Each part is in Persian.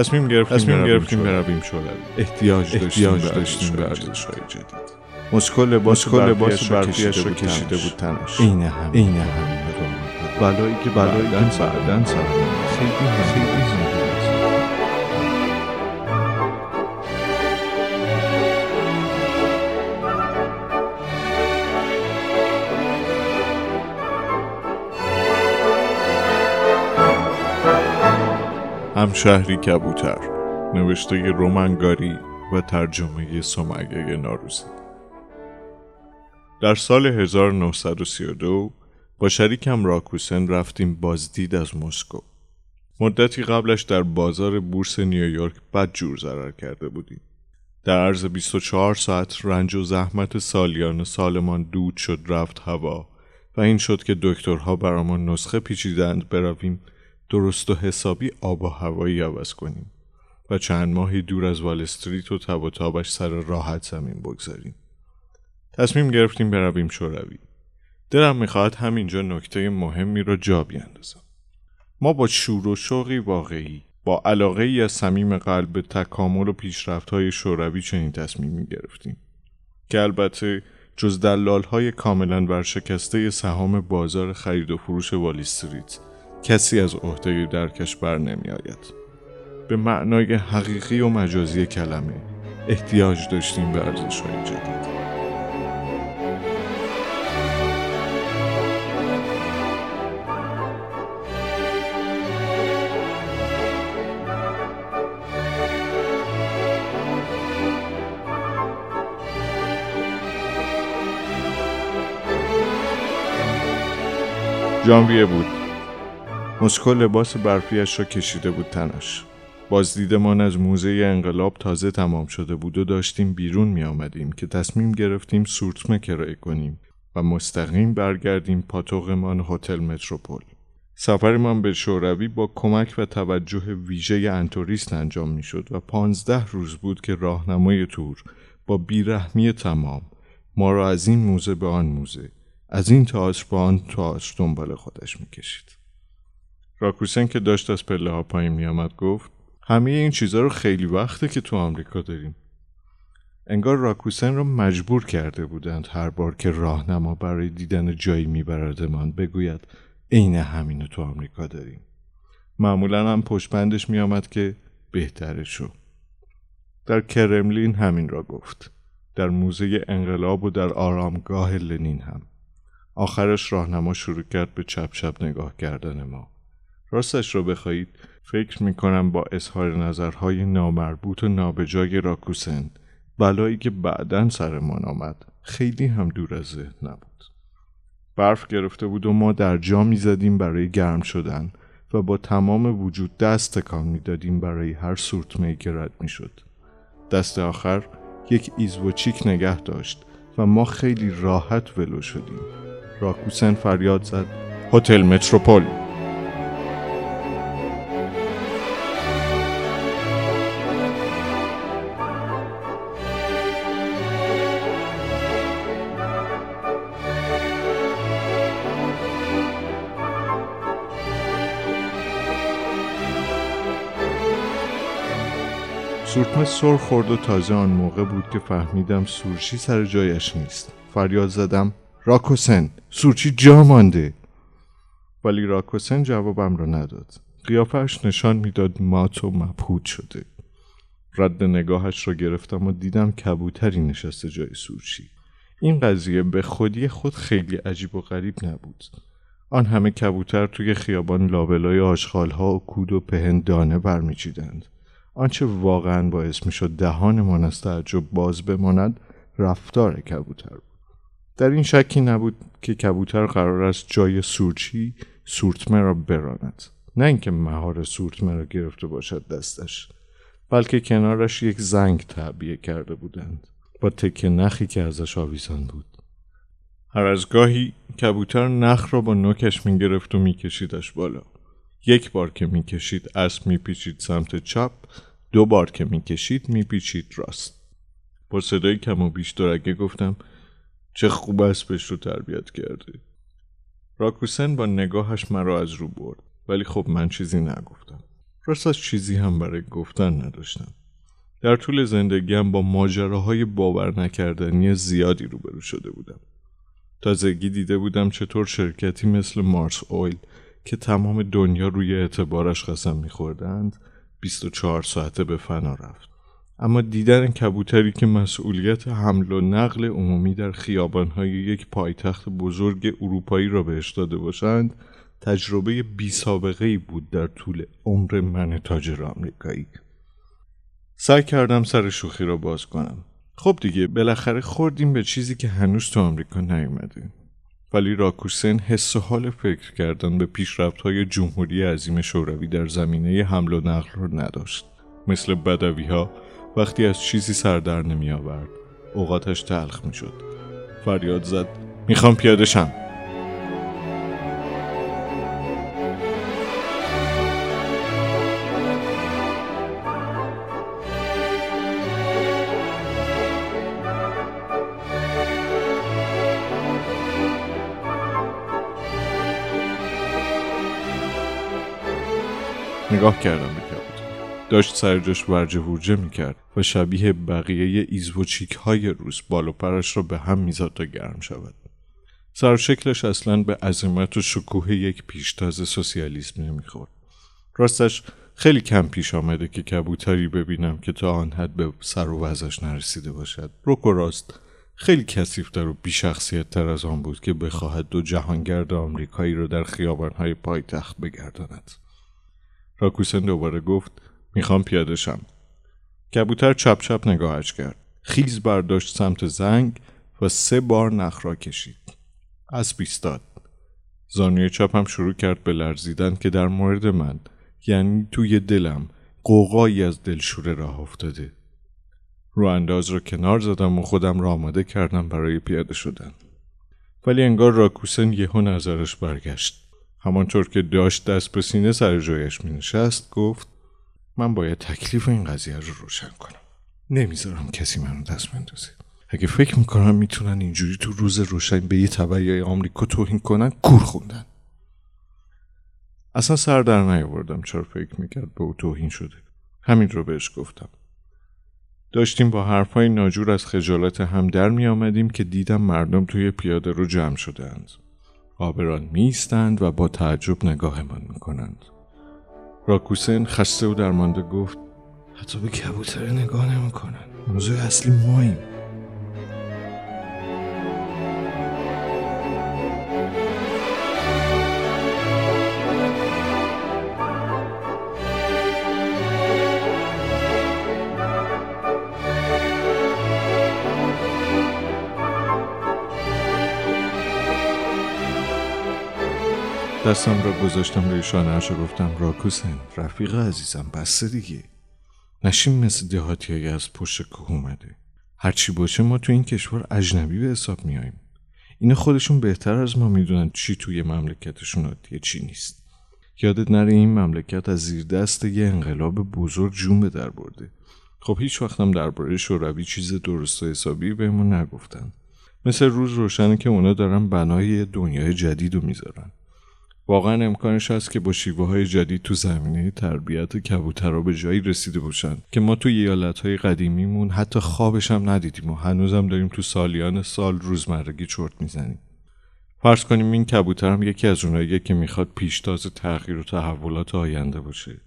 تصمیم گرفتیم تصمیم گرفتیم برویم شوروی احتیاج احتیاج داشتیم به ارزش ارزش های جدید. مسکو لباس لباس برفیش را کشیده بود تنش. عین هم عین همین بلایی که بلایی که بعداً سر خیلی همشهری کبوتر نوشته رومنگاری و ترجمه سمگه ناروزی در سال 1932 با شریکم راکوسن رفتیم بازدید از مسکو. مدتی قبلش در بازار بورس نیویورک بد جور ضرر کرده بودیم. در عرض 24 ساعت رنج و زحمت سالیان سالمان دود شد رفت هوا و این شد که دکترها برامان نسخه پیچیدند برویم درست و حسابی آب و هوایی عوض کنیم و چند ماهی دور از وال استریت و تب و تابش سر راحت زمین بگذاریم. تصمیم گرفتیم برویم شوروی. دلم می‌خواهد همینجا نکته مهمی را جا بیاندازم. ما با شور و شوقی واقعی با علاقه ای از صمیم قلب به تکامل و پیشرفت های شوروی چنین تصمیمی گرفتیم. که البته جز دلال های کاملا ورشکسته سهام بازار خرید و فروش وال استریت کسی از عهده درکش بر نمی آید. به معنای حقیقی و مجازی کلمه احتیاج داشتیم به ارزش های جدید ژانویه بود مسکو لباس برفیش را کشیده بود تنش بازدیدمان از موزه انقلاب تازه تمام شده بود و داشتیم بیرون می آمدیم که تصمیم گرفتیم سورتمه کرایه کنیم و مستقیم برگردیم پاتوقمان هتل متروپول سفرمان به شوروی با کمک و توجه ویژه انتوریست انجام می شد و پانزده روز بود که راهنمای تور با بیرحمی تمام ما را از این موزه به آن موزه از این تئاتر به آن تئاتر دنبال خودش می کشید. راکوسن که داشت از پله ها پایین می آمد گفت همه این چیزها رو خیلی وقته که تو آمریکا داریم. انگار راکوسن را مجبور کرده بودند هر بار که راهنما برای دیدن جایی میبردمان بگوید عین همینو تو آمریکا داریم. معمولا هم پشت بندش می آمد که بهتره شو. در کرملین همین را گفت. در موزه انقلاب و در آرامگاه لنین هم. آخرش راهنما شروع کرد به چپ چپ نگاه کردن ما. راستش را بخواهید فکر می کنم با اظهار نظرهای نامربوط و نابجای راکوسن بلایی که بعدا سرمان آمد خیلی هم دور از ذهن نبود. برف گرفته بود و ما در جا می زدیم برای گرم شدن و با تمام وجود دست تکان می دادیم برای هر سورتمه که رد می شد. دست آخر یک ایزوچیک نگه داشت و ما خیلی راحت ولو شدیم. راکوسن فریاد زد هتل متروپول سورتمه سر خورد و تازه آن موقع بود که فهمیدم سورچی سر جایش نیست. فریاد زدم راکوسن سورچی جا مانده. ولی راکوسن جوابم را نداد. قیافش نشان می‌داد مات و مبهوت شده. رد نگاهش را گرفتم و دیدم کبوتری نشسته جای سورچی. این قضیه به خودی خود خیلی عجیب و غریب نبود. آن همه کبوتر توی خیابان لابلای آشغالها و کود و پهن دانه برمیچیدند. آنچه واقعا باعث می‌شد دهانمان از تعجب باز بماند رفتار کبوتر بود. در این شکی نبود که کبوتر قرار است جای سورچی سورتمه را براند. نه اینکه مهار سورتمه را گرفته باشد دستش بلکه کنارش یک زنگ تعبیه کرده بودند. با تکه نخی که ازش آویزان بود. هر از گاهی کبوتر نخ را با نوکش می‌گرفت و میکشیدش بالا. یک بار که می‌کشید اسب میپیچید سمت چپ. دو بار که می‌کشید میپیچید راست. با صدای کم و بیش درگه گفتم چه خوب اسبش رو تربیت کرده راکوسن با نگاهش مرا از رو برد ولی خب من چیزی نگفتم. راستش چیزی هم برای گفتن نداشتم. در طول زندگیم با ماجراهای باور نکردنی زیادی روبرو شده بودم. تازگی دیده بودم چطور شرکتی مثل مارس اویل که تمام دنیا روی اعتبارش قسم میخوردند 24 ساعته به فنا رفت. اما دیدن کبوتری که مسئولیت حمل و نقل عمومی در خیابانهای یک پایتخت بزرگ اروپایی را بهش داده باشند تجربه بی سابقه ای بود در طول عمر من تاجر آمریکایی. سعی کردم سر شوخی را باز کنم. خب دیگه بالاخره خوردیم به چیزی که هنوز تو آمریکا نیومده. ولی راکوسن حس و حال فکر کردن به پیشرفت های جمهوری عظیم شوروی در زمینه حمل و نقل را نداشت. مثل بدوی ها وقتی از چیزی سر در نمی آورد اوقاتش تلخ می شد فریاد زد می‌خوام پیاده شم. نگاه کردم به داشت سر جاش ورجه ورجه می‌کرد و شبیه بقیه ایزوچیک های روز بال و پرش را به هم می‌زد تا گرم شود. سر شکلش اصلا به عظمت و شکوه یک پیشتاز سوسیالیسم نمی‌خورد. راستش خیلی کم پیش آمده که کبوتری ببینم که تا آن حد به سر و وزش نرسیده باشد. رک و راست خیلی کسیفتر و بیشخصیت تر از آن بود که بخواهد دو جهانگرد آمریکایی را در خیابانهای پایتخت بگرداند. راکوسن دوباره گفت می‌خوام پیاده شم. کبوتر چپ چپ نگاهش کرد. خیز برداشت سمت زنگ و سه بار نخ را کشید. از بیستاد زانوی چپم شروع کرد به لرزیدن که در مورد من یعنی توی دلم قوقایی از دلشوره راه افتاده. رو انداز را کنار زدم و خودم را آماده کردم برای پیاده شدن. ولی انگار راکوسن یهو نظرش برگشت. همانطور که داشت دست به سینه سر جایش می نشست گفت من باید تکلیف این قضیه رو روشن کنم. نمی‌ذارم کسی منو دست بندازه. اگه فکر می‌کنم می‌تونن اینجوری تو روز روشن به یه طبعی آمریکا توهین کنن کور خوندن. اصلا سر در نیاوردم چرا فکر می‌کرد به او توهین شده. همین رو بهش گفتم. داشتیم با حرفهای ناجور از خجالت هم در می آمدیم که دیدم مردم توی پیاده رو جمع شدهاند. آبران میستند و با تعجب نگاهمان می‌کنند. راکوسن خسته و درمانده گفت حتی به کبوتر نگاه نمی‌کنن موضوع اصلی ماییم دستم را گذاشتم روی شانهاش و گفتم راکوسن. رفیق عزیزم بسته دیگه. نشیم مثل دهاتی از پشت کوه اومده. هرچی باشه ما تو این کشور اجنبی به حساب میاییم. اینا خودشون بهتر از ما می‌دونن چی توی مملکتشون عادیه چی نیست. یادت نره این مملکت از زیر دست یه انقلاب بزرگ جون به در برده. خب هیچ وقتم درباره شوروی چیز درست و حسابی بهمون نگفتن. مثل روز روشنه که اونا دارن بنای دنیای جدید رو می‌ذارن. واقعا امکانش هست که با شیوه های جدید تو زمینه تربیت کبوترها به جایی رسیده باشن که ما تو ایالت های قدیمیمون حتی خوابش هم ندیدیم و هنوزم داریم تو سالیان سال روزمرگی چرت می‌زنیم. فرض کنیم این کبوتر هم یکی از اوناییه که می‌خواد پیشتاز تغییر و تحولات آینده باشه.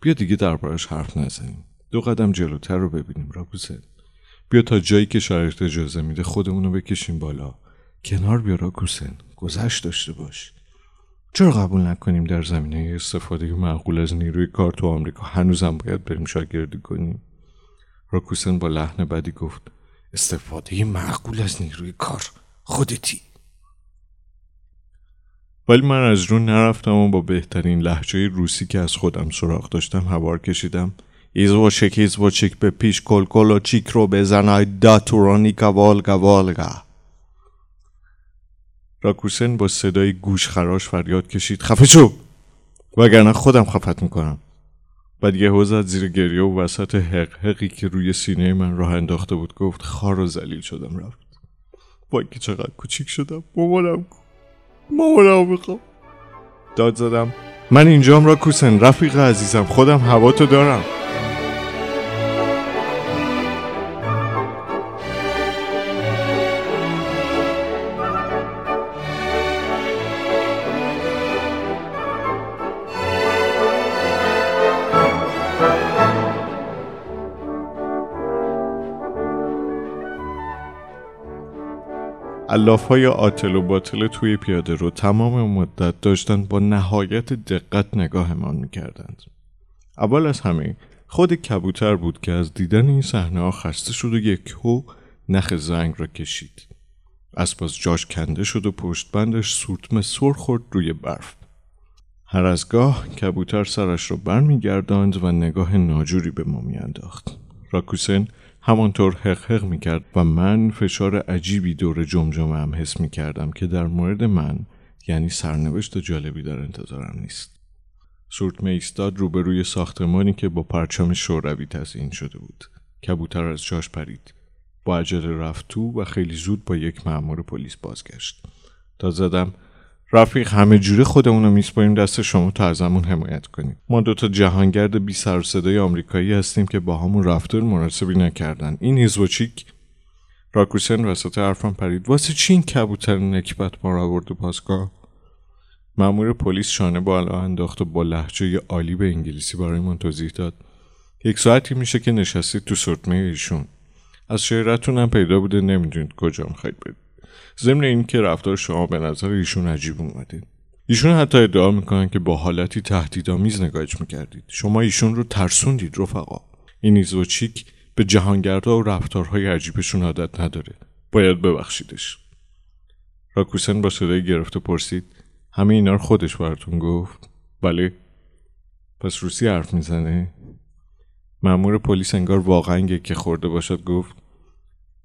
بیا دیگه دربارش حرف نزنیم. دو قدم جلوتر رو ببینیم راکوسن بیا تا جایی که شرایط اجازه میده خودمون رو بکشیم بالا. کنار بیا راکوسن گذشت داشته باش. چرا قبول نکنیم در زمینه استفاده معقول از نیروی کار تو آمریکا هنوزم باید بریم شاگردی کنیم؟ راکوسن با لحن بدی گفت استفاده معقول از نیروی کار خودتی. ولی من از رو نرفتم و با بهترین لحجه روسی که از خودم سراغ داشتم هوار کشیدم. ایزوچک ایزوچک به پیش کل کل و چیک رو بزنای داتورانیکا والگا والگا. راکوسن با صدای گوش خراش فریاد کشید. خفه شو! وگرنه خودم خفت می‌کنم. بعد یه زد زیر گریه و وسط حق حقی که روی سینه من راه انداخته بود گفت خار و زلیل شدم رفت. وای که چقدر کوچیک شدم. مامانم. مامانم می‌خوام. داد زدم. من اینجام را کوسن رفیق عزیزم. خودم هوا تو دارم. علاف های آتل و باطل توی پیاده رو تمام مدت داشتن با نهایت دقت نگاهمان می‌کردند. اول از همه خود کبوتر بود که از دیدن این صحنه ها خسته شد و یک هو نخ زنگ را کشید. اسباز جاش کنده شد و پشت بندش سورتمه سر خورد روی برف. هر از گاه کبوتر سرش را برمیگرداند و نگاه ناجوری به ما میانداخت. راکوسن همانطور حق حق می کرد و من فشار عجیبی دور جمجمه هم حس می کردم که در مورد من یعنی سرنوشت جالبی در انتظارم نیست. سورت ایستاد روبروی ساختمانی که با پرچم شوروی تزیین شده بود. کبوتر از جاش پرید. با عجله رفت تو و خیلی زود با یک مأمور پلیس بازگشت. تا زدم رفیق همه جوره خودمون رو میسپاریم دست شما تا ازمون حمایت کنیم. ما دوتا جهانگرد بی سر صدای آمریکایی هستیم که با همون رفتار مناسبی نکردن. این هیزوچیک راکوسن وسط حرفم پرید. واسه چی این کبوتر نکبت ما را آورد پاسگاه مأمور پلیس شانه بالا انداخت و با لحجه عالی به انگلیسی برایمان توضیح داد. یک ساعتی میشه که نشستید تو سرتمه ایشون. از شعرتون هم پیدا بوده نمی‌دونید کجا می‌خواید برید. ضمن اینکه رفتار شما به نظر ایشون عجیب اومده. ایشون حتی ادعا می‌کنن که با حالتی تهدیدآمیز نگاهش می‌کردید. شما ایشون رو ترسوندید رفقا. این ایزوچیک به جهانگردها و رفتارهای عجیبشون عادت نداره. باید ببخشیدش. راکوسن با صدای گرفته پرسید همه اینا رو خودش براتون گفت؟ بله. پس روسی حرف می‌زنه؟ مأمور پلیس انگار واقعا که خورده باشد گفت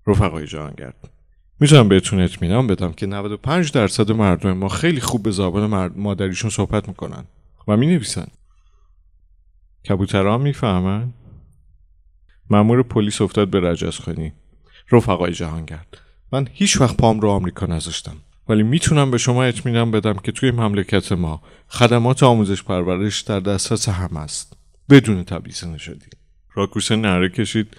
رفقای جهانگرد. می‌تونم بهتون اطمینان بدم که 95 درصد مردم ما خیلی خوب به زبان مادریشون صحبت می‌کنن و می نویسن کبوترها می‌فهمن؟ مأمور پلیس افتاد به رجزخانی. رفقای جهانگرد. من هیچ وقت پام رو آمریکا نذاشتم ولی می‌تونم به شما اطمینان بدم که توی مملکت ما خدمات آموزش پرورش در دسترس هم است. بدون تبعیض نژادی راکوسه نره کشید.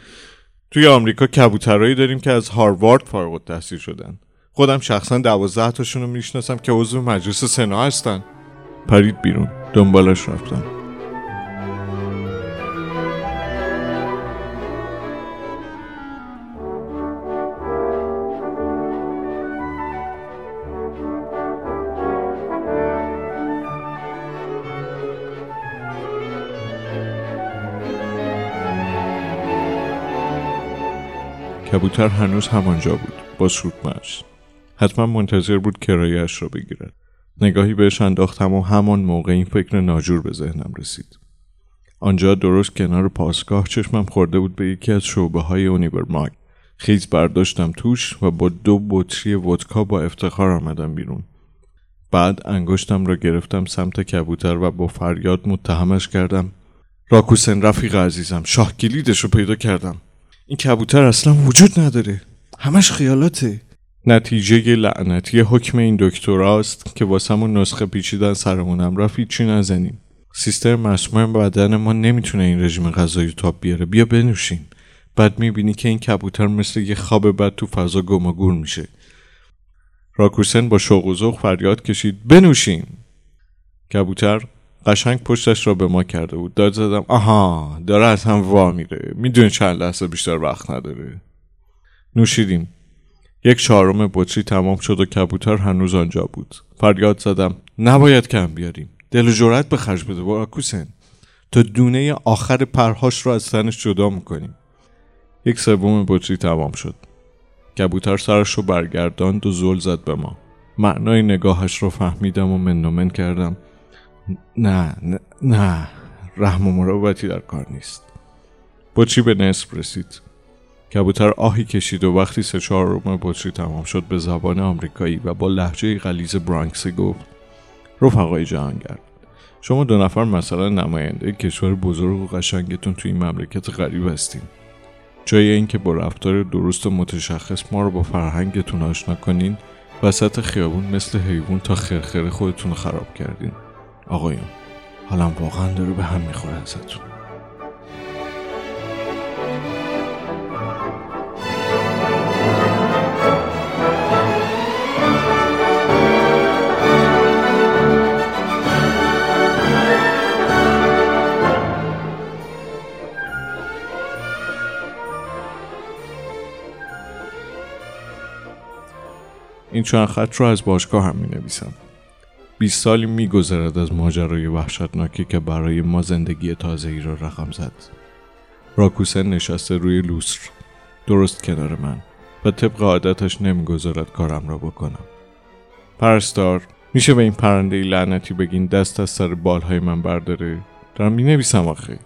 توی آمریکا کبوترایی داریم که از هاروارد فارغ التحصیل شدن. خودم شخصا دوازده تاشون رو می‌شناسم که عضو مجلس سنا هستن. پرید بیرون. دنبالش رفتم. کبوتر هنوز همانجا بود با سورتمش حتما منتظر بود کرایهاش را بگیرد. نگاهی بهش انداختم و همان موقع این فکر ناجور به ذهنم رسید. آنجا درست کنار پاسگاه چشمم خورده بود به یکی از شعبه های ماگ خیز برداشتم توش و با دو بطری ودکا با افتخار آمدم بیرون. بعد انگشتم را گرفتم سمت کبوتر و با فریاد متهمش کردم. راکوسن رفیق عزیزم شاه کلیدش رو پیدا کردم. این کبوتر اصلا وجود نداره. همش خیالاته. نتیجه لعنتی حکم این دکتراست که واسمون نسخه پیچیدن سرمونم رفت چی نزنیم. سیستر مسموم بدن ما نمی‌تونه این رژیم غذایی تاب بیاره. بیا بنوشیم بعد می‌بینی که این کبوتر مثل یه خواب بد تو فضا گم و گور میشه. راکوسن با شوق و ذوق فریاد کشید. بنوشیم کبوتر قشنگ پشتش را به ما کرده بود. داد زدم آها داره از هم وا میره. می‌دونی چند لحظه بیشتر وقت نداره. نوشیدیم. یک چهارم بطری تمام شد و کبوتر هنوز آنجا بود. فریاد زدم نباید کم بیاریم. دل و جرأت به خرج بده با اکوسن تا دونه آخر پرهاش رو از تنش جدا می‌کنیم. یک سوم بطری تمام شد. کبوتر سرش رو برگرداند و زل زد به ما. معنای نگاهش رو فهمیدم و منومن کردم. نه نه. رحم و مراقبتی در کار نیست. بطری به نصف رسید؟ کبوتر آهی کشید و وقتی سه چهارم بطری تمام شد به زبان آمریکایی و با لحجه غلیز برانکسی گفت رفقای جهانگرد شما دو نفر مثلا نماینده کشور بزرگ و قشنگتون توی این مملکت غریب هستین. جای اینکه با رفتار درست و متشخص ما رو با فرهنگتون آشنا کنین وسط خیابون مثل حیوان تا خرخره خودتون خراب کردین. آقایون حالم واقعا داره به هم می‌خوره ازتون. این چند خط رو از باشگاه هم می نویسم 20 سالی می گذرد از ماجرای وحشتناکی که برای ما زندگی تازه ای را رقم زد. راکوسن نشسته روی لوستر درست کنار من و طبق عادتش نمی‌گذارد کارم را بکنم. پرستار میشه به این پرنده لعنتی بگین دست از سر بالهای من برداره؟ دارم می نویسم آخه.